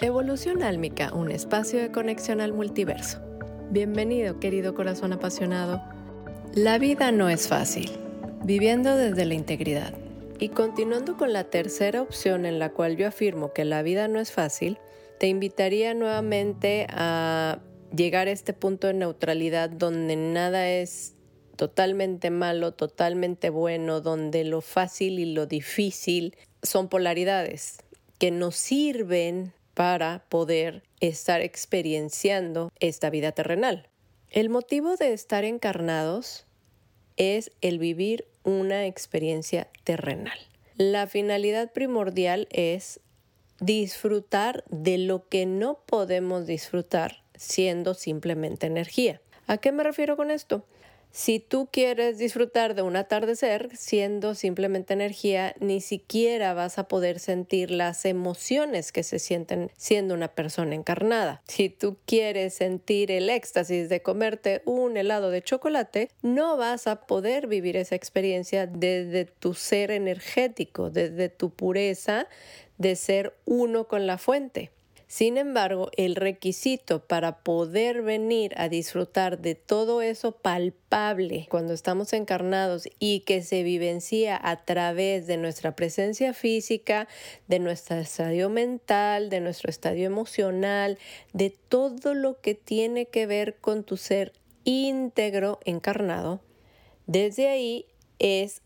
Evolución Álmica, un espacio de conexión al multiverso. Bienvenido, querido corazón apasionado. La vida no es fácil, viviendo desde la integridad. Y continuando con la tercera opción en la cual yo afirmo que la vida no es fácil, te invitaría nuevamente a llegar a este punto de neutralidad donde nada es totalmente malo, totalmente bueno, donde lo fácil y lo difícil son polaridades que nos sirven para poder estar experienciando esta vida terrenal. El motivo de estar encarnados es el vivir una experiencia terrenal. La finalidad primordial es disfrutar de lo que no podemos disfrutar siendo simplemente energía. ¿A qué me refiero con esto? Si tú quieres disfrutar de un atardecer siendo simplemente energía, ni siquiera vas a poder sentir las emociones que se sienten siendo una persona encarnada. Si tú quieres sentir el éxtasis de comerte un helado de chocolate, no vas a poder vivir esa experiencia desde tu ser energético, desde tu pureza de ser uno con la fuente. Sin embargo, el requisito para poder venir a disfrutar de todo eso palpable cuando estamos encarnados y que se vivencia a través de nuestra presencia física, de nuestro estadio mental, de nuestro estadio emocional, de todo lo que tiene que ver con tu ser íntegro encarnado, desde ahí es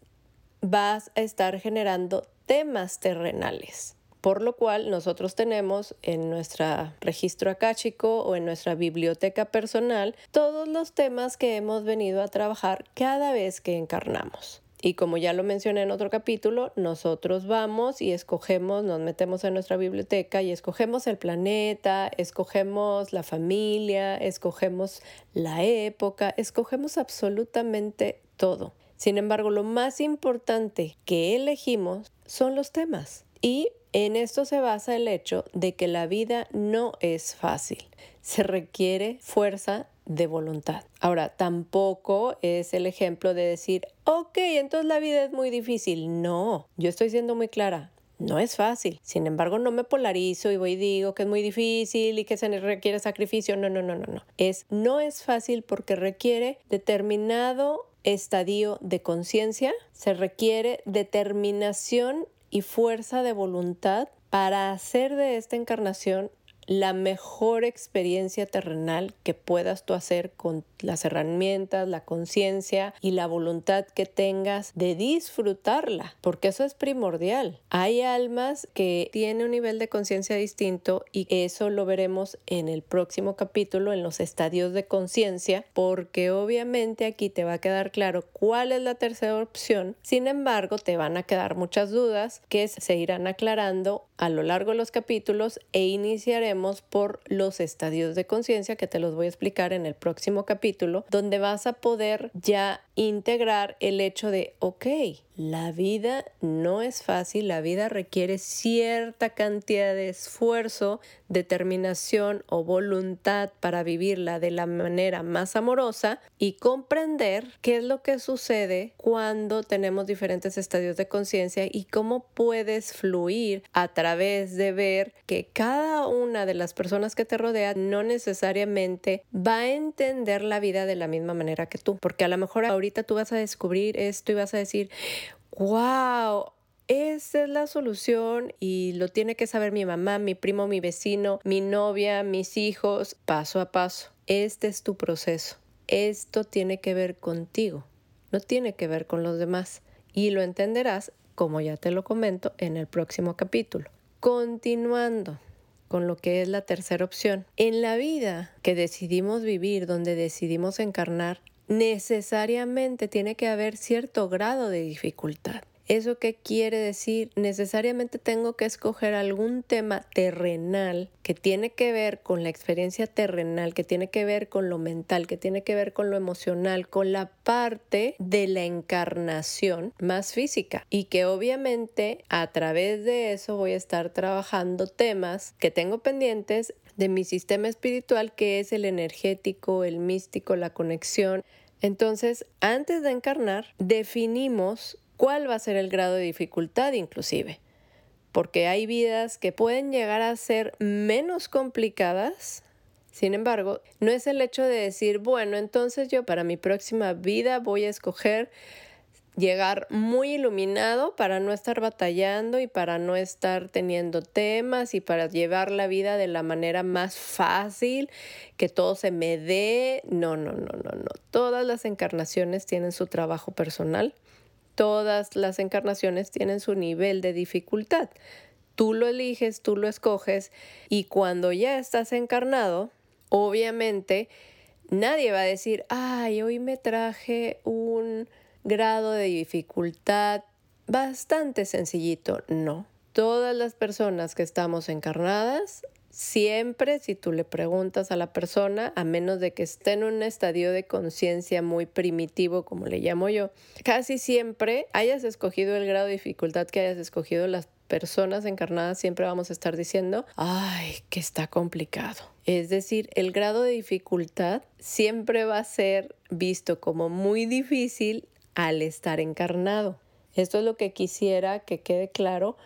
vas a estar generando temas terrenales por lo cual nosotros tenemos en nuestro registro acáchico o en nuestra biblioteca personal todos los temas que hemos venido a trabajar cada vez que encarnamos. Y como ya lo mencioné en otro capítulo, nosotros vamos y escogemos, nos metemos en nuestra biblioteca y escogemos el planeta, escogemos la familia, escogemos la época, escogemos absolutamente todo. Sin embargo, lo más importante que elegimos son los temas. Y en esto se basa el hecho de que la vida no es fácil. Se requiere fuerza de voluntad. Ahora, tampoco es el ejemplo de decir, ok, entonces la vida es muy difícil. No, yo estoy siendo muy clara. No es fácil. Sin embargo, no me polarizo y voy y digo que es muy difícil y que se requiere sacrificio. No, no, no, no, no. Es no es fácil porque requiere determinado estadio de conciencia, se requiere determinación y fuerza de voluntad para hacer de esta encarnación la mejor experiencia terrenal que puedas tú hacer con las herramientas, la conciencia y la voluntad que tengas de disfrutarla, porque eso es primordial. Hay almas que tienen un nivel de conciencia distinto y eso lo veremos en el próximo capítulo, en los estadios de conciencia, porque obviamente aquí te va a quedar claro cuál es la tercera opción. Sin embargo, te van a quedar muchas dudas que se irán aclarando a lo largo de los capítulos e iniciaremos por los estadios de conciencia que te los voy a explicar en el próximo capítulo, donde vas a poder ya integrar el hecho de, ok, la vida no es fácil, la vida requiere cierta cantidad de esfuerzo, determinación o voluntad para vivirla de la manera más amorosa y comprender qué es lo que sucede cuando tenemos diferentes estadios de conciencia y cómo puedes fluir a través de ver que cada una de las personas que te rodean no necesariamente va a entender la vida de la misma manera que tú, porque a lo mejor ahorita tú vas a descubrir esto y vas a decir, wow, esa es la solución y lo tiene que saber mi mamá, mi primo, mi vecino, mi novia, mis hijos, paso a paso. Este es tu proceso. Esto tiene que ver contigo, no tiene que ver con los demás. Y lo entenderás, como ya te lo comento, en el próximo capítulo. Continuando con lo que es la tercera opción. En la vida que decidimos vivir, donde decidimos encarnar, necesariamente tiene que haber cierto grado de dificultad. ¿Eso qué quiere decir? Necesariamente tengo que escoger algún tema terrenal que tiene que ver con la experiencia terrenal, que tiene que ver con lo mental, que tiene que ver con lo emocional, con la parte de la encarnación más física y que obviamente a través de eso voy a estar trabajando temas que tengo pendientes de mi sistema espiritual que es el energético, el místico, la conexión. Entonces, antes de encarnar, definimos cuál va a ser el grado de dificultad inclusive. porque hay vidas que pueden llegar a ser menos complicadas. Sin embargo, no es el hecho de decir, bueno, entonces yo para mi próxima vida voy a escoger llegar muy iluminado para no estar batallando y para no estar teniendo temas y para llevar la vida de la manera más fácil, que todo se me dé. No, no, no, no, no. Todas las encarnaciones tienen su trabajo personal. Todas las encarnaciones tienen su nivel de dificultad. Tú lo eliges, tú lo escoges y cuando ya estás encarnado, obviamente nadie va a decir, ay, hoy me traje un grado de dificultad bastante sencillito, no. Todas las personas que estamos encarnadas, siempre si tú le preguntas a la persona, a menos de que esté en un estadio de conciencia muy primitivo, como le llamo yo, casi siempre hayas escogido el grado de dificultad que hayas escogido, las personas encarnadas siempre vamos a estar diciendo, ay, que está complicado. Es decir, el grado de dificultad siempre va a ser visto como muy difícil al estar encarnado. Esto es lo que quisiera que quede claro,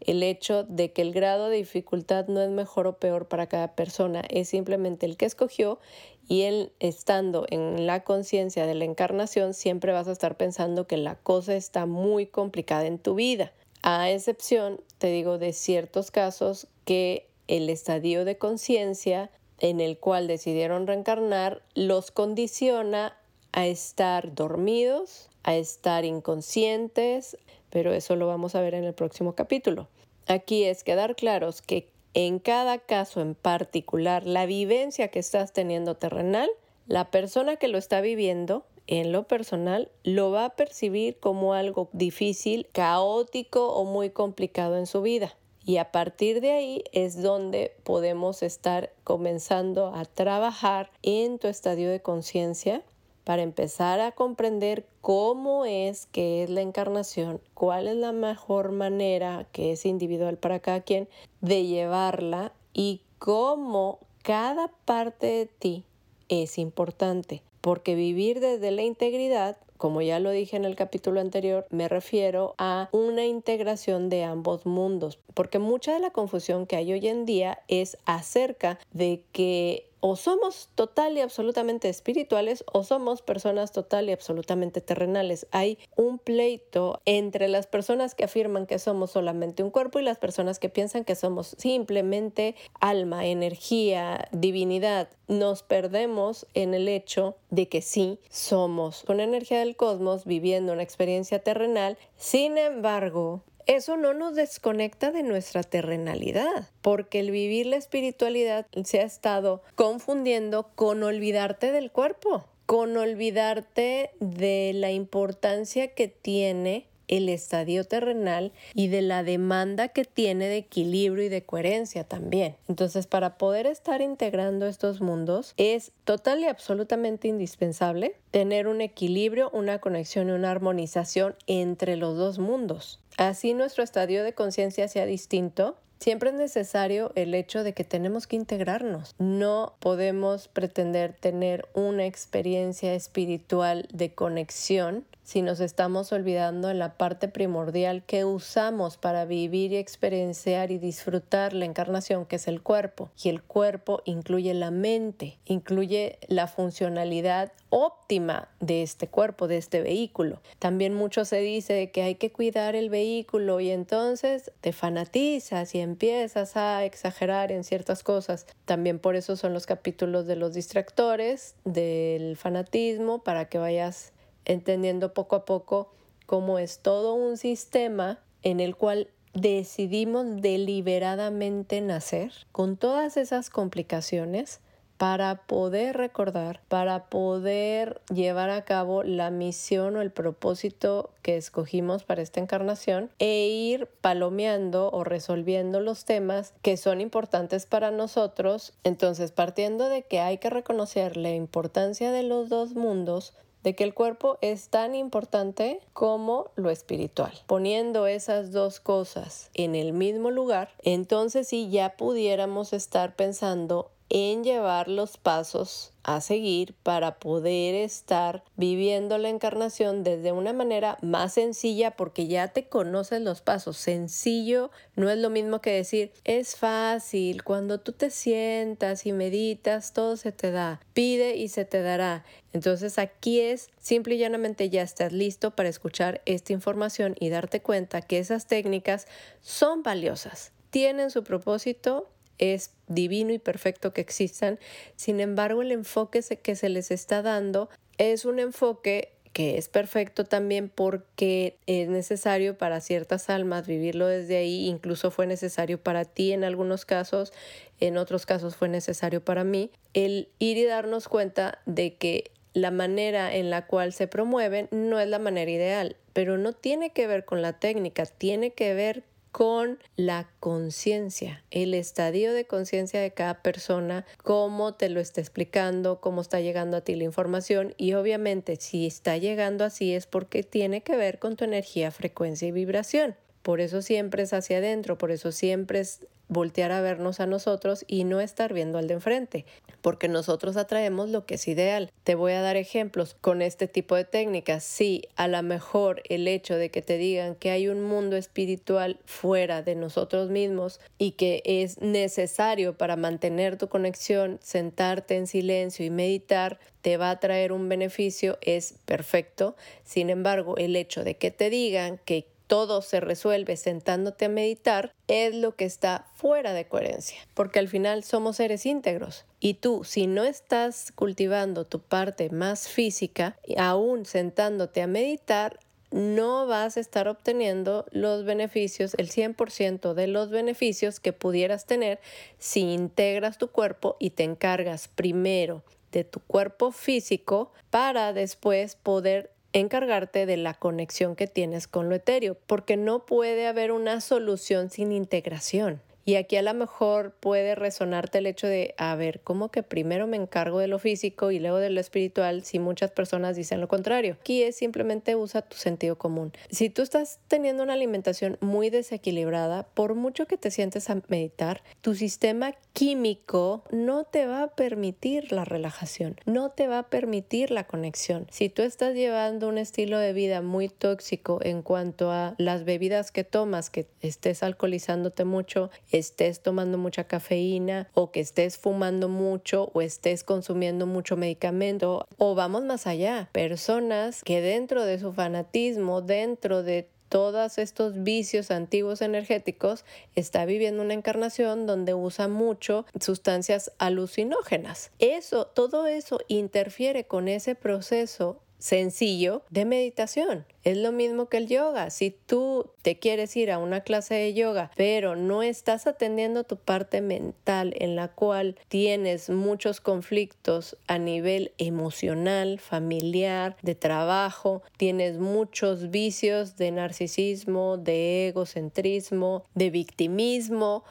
el hecho de que el grado de dificultad no es mejor o peor para cada persona, es simplemente el que escogió y él estando en la conciencia de la encarnación siempre vas a estar pensando que la cosa está muy complicada en tu vida. A excepción, te digo, de ciertos casos que el estadio de conciencia en el cual decidieron reencarnar los condiciona a estar dormidos, a estar inconscientes, pero eso lo vamos a ver en el próximo capítulo. Aquí es quedar claros que en cada caso en particular, la vivencia que estás teniendo terrenal, la persona que lo está viviendo en lo personal lo va a percibir como algo difícil, caótico o muy complicado en su vida. Y a partir de ahí es donde podemos estar comenzando a trabajar en tu estadio de conciencia para empezar a comprender cómo es que es la encarnación, cuál es la mejor manera que es individual para cada quien de llevarla y cómo cada parte de ti es importante. Porque vivir desde la integridad como ya lo dije en el capítulo anterior, me refiero a una integración de ambos mundos, porque mucha de la confusión que hay hoy en día es acerca de que o somos total y absolutamente espirituales o somos personas total y absolutamente terrenales. Hay un pleito entre las personas que afirman que somos solamente un cuerpo y las personas que piensan que somos simplemente alma, energía, divinidad. Nos perdemos en el hecho de que sí somos una energía del cosmos viviendo una experiencia terrenal. Sin embargo, eso no nos desconecta de nuestra terrenalidad, porque el vivir la espiritualidad se ha estado confundiendo con olvidarte del cuerpo, con olvidarte de la importancia que tiene el estadio terrenal y de la demanda que tiene de equilibrio y de coherencia también. Entonces, para poder estar integrando estos mundos es total y absolutamente indispensable tener un equilibrio, una conexión y una armonización entre los dos mundos. Así nuestro estadio de conciencia sea distinto, Siempre es necesario el hecho de que tenemos que integrarnos. No podemos pretender tener una experiencia espiritual de conexión si nos estamos olvidando en la parte primordial que usamos para vivir y experienciar y disfrutar la encarnación, que es el cuerpo. Y el cuerpo incluye la mente, incluye la funcionalidad óptima de este cuerpo, de este vehículo. También mucho se dice que hay que cuidar el vehículo y entonces te fanatizas y empiezas a exagerar en ciertas cosas. También por eso son los capítulos de los distractores, del fanatismo, para que vayas entendiendo poco a poco cómo es todo un sistema en el cual decidimos deliberadamente nacer con todas esas complicaciones para poder recordar, para poder llevar a cabo la misión o el propósito que escogimos para esta encarnación e ir palomeando o resolviendo los temas que son importantes para nosotros. Entonces, partiendo de que hay que reconocer la importancia de los dos mundos, de que el cuerpo es tan importante como lo espiritual. Poniendo esas dos cosas en el mismo lugar, entonces sí ya pudiéramos estar pensando en llevar los pasos a seguir para poder estar viviendo la encarnación desde una manera más sencilla porque ya te conoces los pasos. Sencillo no es lo mismo que decir es fácil. Cuando tú te sientas y meditas, todo se te da. Pide y se te dará. Entonces aquí es simple y llanamente ya estás listo para escuchar esta información y darte cuenta que esas técnicas son valiosas. Tienen su propósito es divino y perfecto que existan. Sin embargo, el enfoque que se les está dando es un enfoque que es perfecto también porque es necesario para ciertas almas vivirlo desde ahí, incluso fue necesario para ti en algunos casos, en otros casos fue necesario para mí, el ir y darnos cuenta de que la manera en la cual se promueven no es la manera ideal, pero no tiene que ver con la técnica, tiene que ver con la conciencia, el estadio de conciencia de cada persona, cómo te lo está explicando, cómo está llegando a ti la información y obviamente si está llegando así es porque tiene que ver con tu energía, frecuencia y vibración. Por eso siempre es hacia adentro, por eso siempre es voltear a vernos a nosotros y no estar viendo al de enfrente, porque nosotros atraemos lo que es ideal. Te voy a dar ejemplos con este tipo de técnicas. Sí, a lo mejor el hecho de que te digan que hay un mundo espiritual fuera de nosotros mismos y que es necesario para mantener tu conexión, sentarte en silencio y meditar, te va a traer un beneficio, es perfecto. Sin embargo, el hecho de que te digan que todo se resuelve sentándote a meditar, es lo que está fuera de coherencia, porque al final somos seres íntegros. Y tú, si no estás cultivando tu parte más física, aún sentándote a meditar, no vas a estar obteniendo los beneficios, el 100% de los beneficios que pudieras tener si integras tu cuerpo y te encargas primero de tu cuerpo físico para después poder encargarte de la conexión que tienes con lo etéreo, porque no puede haber una solución sin integración. Y aquí a lo mejor puede resonarte el hecho de, a ver, ¿cómo que primero me encargo de lo físico y luego de lo espiritual si muchas personas dicen lo contrario? Aquí es simplemente usa tu sentido común. Si tú estás teniendo una alimentación muy desequilibrada, por mucho que te sientes a meditar, tu sistema químico no te va a permitir la relajación, no te va a permitir la conexión. Si tú estás llevando un estilo de vida muy tóxico en cuanto a las bebidas que tomas, que estés alcoholizándote mucho, estés tomando mucha cafeína o que estés fumando mucho o estés consumiendo mucho medicamento o vamos más allá, personas que dentro de su fanatismo, dentro de todos estos vicios antiguos energéticos, está viviendo una encarnación donde usa mucho sustancias alucinógenas. Eso, todo eso interfiere con ese proceso sencillo de meditación. Es lo mismo que el yoga. Si tú te quieres ir a una clase de yoga, pero no estás atendiendo tu parte mental en la cual tienes muchos conflictos a nivel emocional, familiar, de trabajo, tienes muchos vicios de narcisismo, de egocentrismo, de victimismo,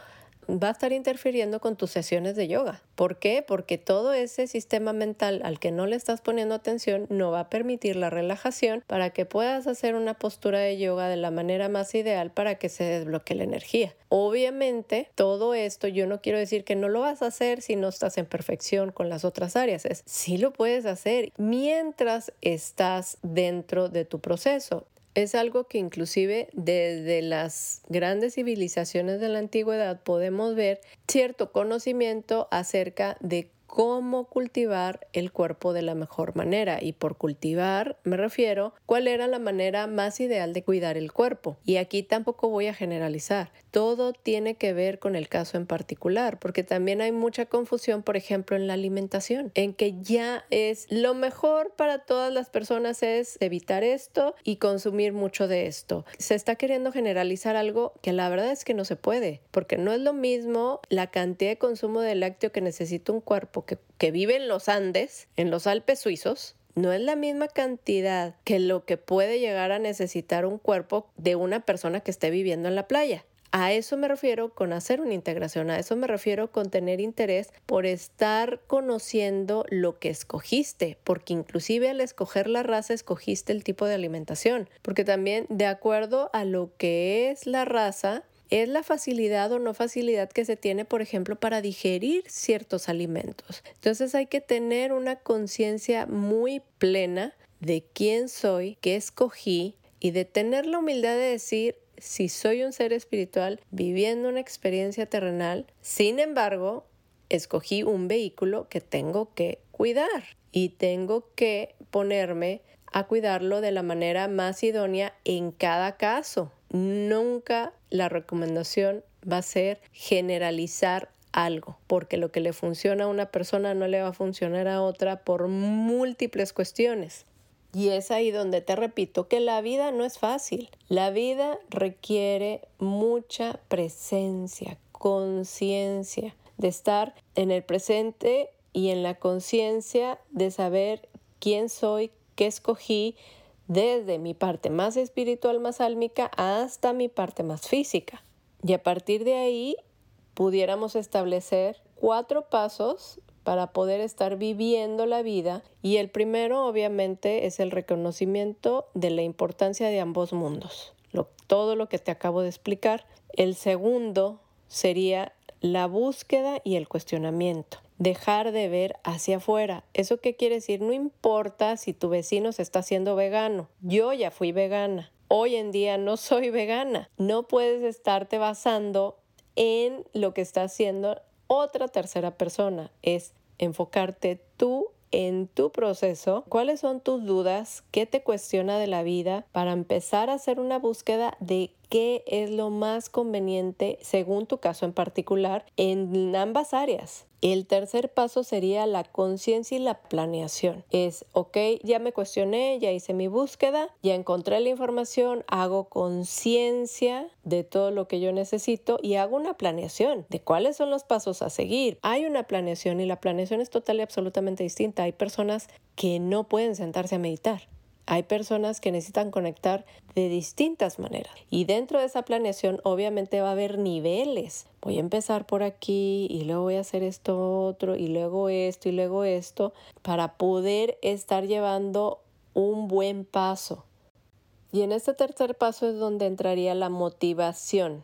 va a estar interfiriendo con tus sesiones de yoga. ¿Por qué? Porque todo ese sistema mental al que no le estás poniendo atención no va a permitir la relajación para que puedas hacer una postura de yoga de la manera más ideal para que se desbloquee la energía. Obviamente, todo esto yo no quiero decir que no lo vas a hacer si no estás en perfección con las otras áreas. Es sí lo puedes hacer mientras estás dentro de tu proceso es algo que inclusive desde las grandes civilizaciones de la antigüedad podemos ver cierto conocimiento acerca de cómo cultivar el cuerpo de la mejor manera. Y por cultivar me refiero cuál era la manera más ideal de cuidar el cuerpo. Y aquí tampoco voy a generalizar. Todo tiene que ver con el caso en particular, porque también hay mucha confusión, por ejemplo, en la alimentación, en que ya es lo mejor para todas las personas es evitar esto y consumir mucho de esto. Se está queriendo generalizar algo que la verdad es que no se puede, porque no es lo mismo la cantidad de consumo de lácteo que necesita un cuerpo que, vive en los Andes, en los Alpes suizos, no es la misma cantidad que lo que puede llegar a necesitar un cuerpo de una persona que esté viviendo en la playa. A eso me refiero con hacer una integración, a eso me refiero con tener interés por estar conociendo lo que escogiste, porque inclusive al escoger la raza escogiste el tipo de alimentación, porque también de acuerdo a lo que es la raza, es la facilidad o no facilidad que se tiene, por ejemplo, para digerir ciertos alimentos. Entonces hay que tener una conciencia muy plena de quién soy, qué escogí y de tener la humildad de decir, si soy un ser espiritual viviendo una experiencia terrenal, sin embargo, escogí un vehículo que tengo que cuidar y tengo que ponerme a cuidarlo de la manera más idónea en cada caso. Nunca la recomendación va a ser generalizar algo, porque lo que le funciona a una persona no le va a funcionar a otra por múltiples cuestiones. Y es ahí donde te repito que la vida no es fácil. La vida requiere mucha presencia, conciencia, de estar en el presente y en la conciencia de saber quién soy, qué escogí, desde mi parte más espiritual, más álmica, hasta mi parte más física. Y a partir de ahí pudiéramos establecer cuatro pasos para poder estar viviendo la vida y el primero obviamente es el reconocimiento de la importancia de ambos mundos, todo lo que te acabo de explicar. El segundo sería la búsqueda y el cuestionamiento dejar de ver hacia afuera. ¿Eso qué quiere decir? No importa si tu vecino se está haciendo vegano. Yo ya fui vegana. Hoy en día no soy vegana. No puedes estarte basando en lo que está haciendo otra tercera persona. Es enfocarte tú en tu proceso, cuáles son tus dudas, qué te cuestiona de la vida para empezar a hacer una búsqueda de qué es lo más conveniente según tu caso en particular en ambas áreas. El tercer paso sería la conciencia y la planeación. Es, ok, ya me cuestioné, ya hice mi búsqueda, ya encontré la información, hago conciencia de todo lo que yo necesito y hago una planeación de cuáles son los pasos a seguir. Hay una planeación y la planeación es total y absolutamente distinta. Hay personas que no pueden sentarse a meditar hay personas que necesitan conectar de distintas maneras. Y dentro de esa planeación obviamente va a haber niveles. Voy a empezar por aquí y luego voy a hacer esto otro y luego esto y luego esto para poder estar llevando un buen paso. Y en este tercer paso es donde entraría la motivación,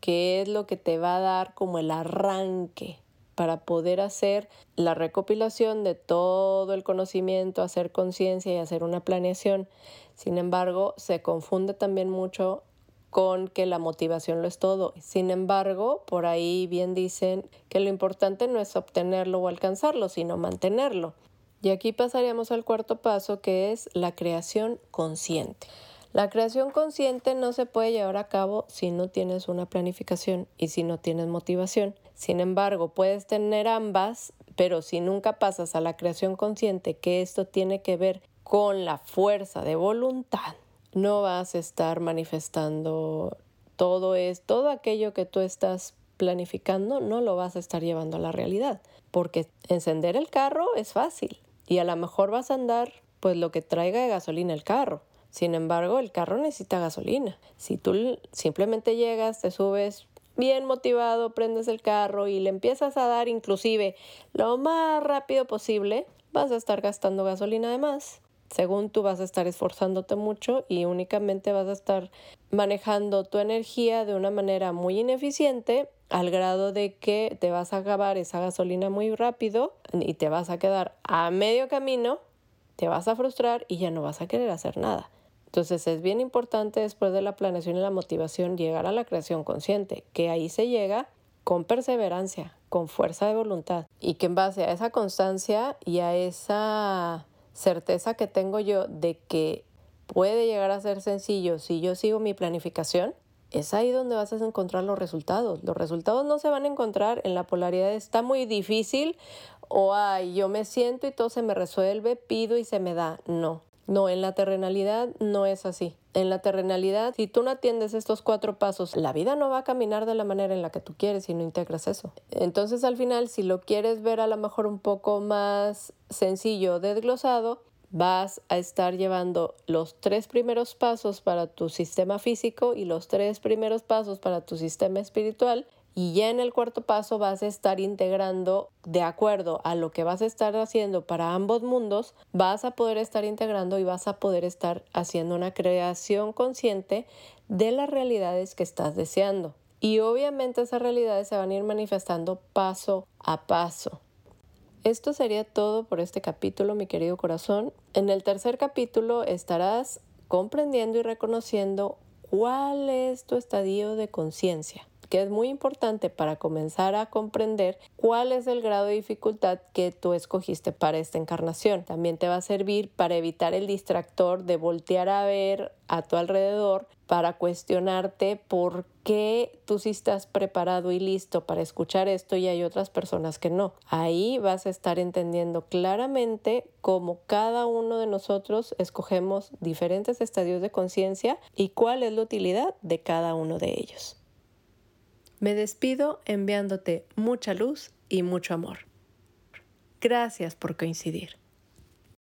que es lo que te va a dar como el arranque para poder hacer la recopilación de todo el conocimiento, hacer conciencia y hacer una planeación. Sin embargo, se confunde también mucho con que la motivación lo es todo. Sin embargo, por ahí bien dicen que lo importante no es obtenerlo o alcanzarlo, sino mantenerlo. Y aquí pasaríamos al cuarto paso, que es la creación consciente. La creación consciente no se puede llevar a cabo si no tienes una planificación y si no tienes motivación. Sin embargo, puedes tener ambas, pero si nunca pasas a la creación consciente, que esto tiene que ver con la fuerza de voluntad, no vas a estar manifestando todo es todo aquello que tú estás planificando, no lo vas a estar llevando a la realidad, porque encender el carro es fácil y a lo mejor vas a andar pues lo que traiga de gasolina el carro. Sin embargo, el carro necesita gasolina. Si tú simplemente llegas, te subes, bien motivado, prendes el carro y le empiezas a dar inclusive lo más rápido posible, vas a estar gastando gasolina de más. Según tú vas a estar esforzándote mucho y únicamente vas a estar manejando tu energía de una manera muy ineficiente al grado de que te vas a acabar esa gasolina muy rápido y te vas a quedar a medio camino, te vas a frustrar y ya no vas a querer hacer nada. Entonces es bien importante después de la planeación y la motivación llegar a la creación consciente, que ahí se llega con perseverancia, con fuerza de voluntad y que en base a esa constancia y a esa certeza que tengo yo de que puede llegar a ser sencillo si yo sigo mi planificación, es ahí donde vas a encontrar los resultados. Los resultados no se van a encontrar en la polaridad está muy difícil o ay, yo me siento y todo se me resuelve, pido y se me da. No, no, en la terrenalidad no es así. En la terrenalidad, si tú no atiendes estos cuatro pasos, la vida no va a caminar de la manera en la que tú quieres si no integras eso. Entonces, al final, si lo quieres ver a lo mejor un poco más sencillo, desglosado, vas a estar llevando los tres primeros pasos para tu sistema físico y los tres primeros pasos para tu sistema espiritual y ya en el cuarto paso vas a estar integrando, de acuerdo a lo que vas a estar haciendo para ambos mundos, vas a poder estar integrando y vas a poder estar haciendo una creación consciente de las realidades que estás deseando. Y obviamente esas realidades se van a ir manifestando paso a paso. Esto sería todo por este capítulo, mi querido corazón. En el tercer capítulo estarás comprendiendo y reconociendo cuál es tu estadio de conciencia que es muy importante para comenzar a comprender cuál es el grado de dificultad que tú escogiste para esta encarnación. También te va a servir para evitar el distractor de voltear a ver a tu alrededor para cuestionarte por qué tú sí estás preparado y listo para escuchar esto y hay otras personas que no. Ahí vas a estar entendiendo claramente cómo cada uno de nosotros escogemos diferentes estadios de conciencia y cuál es la utilidad de cada uno de ellos. Me despido enviándote mucha luz y mucho amor. Gracias por coincidir.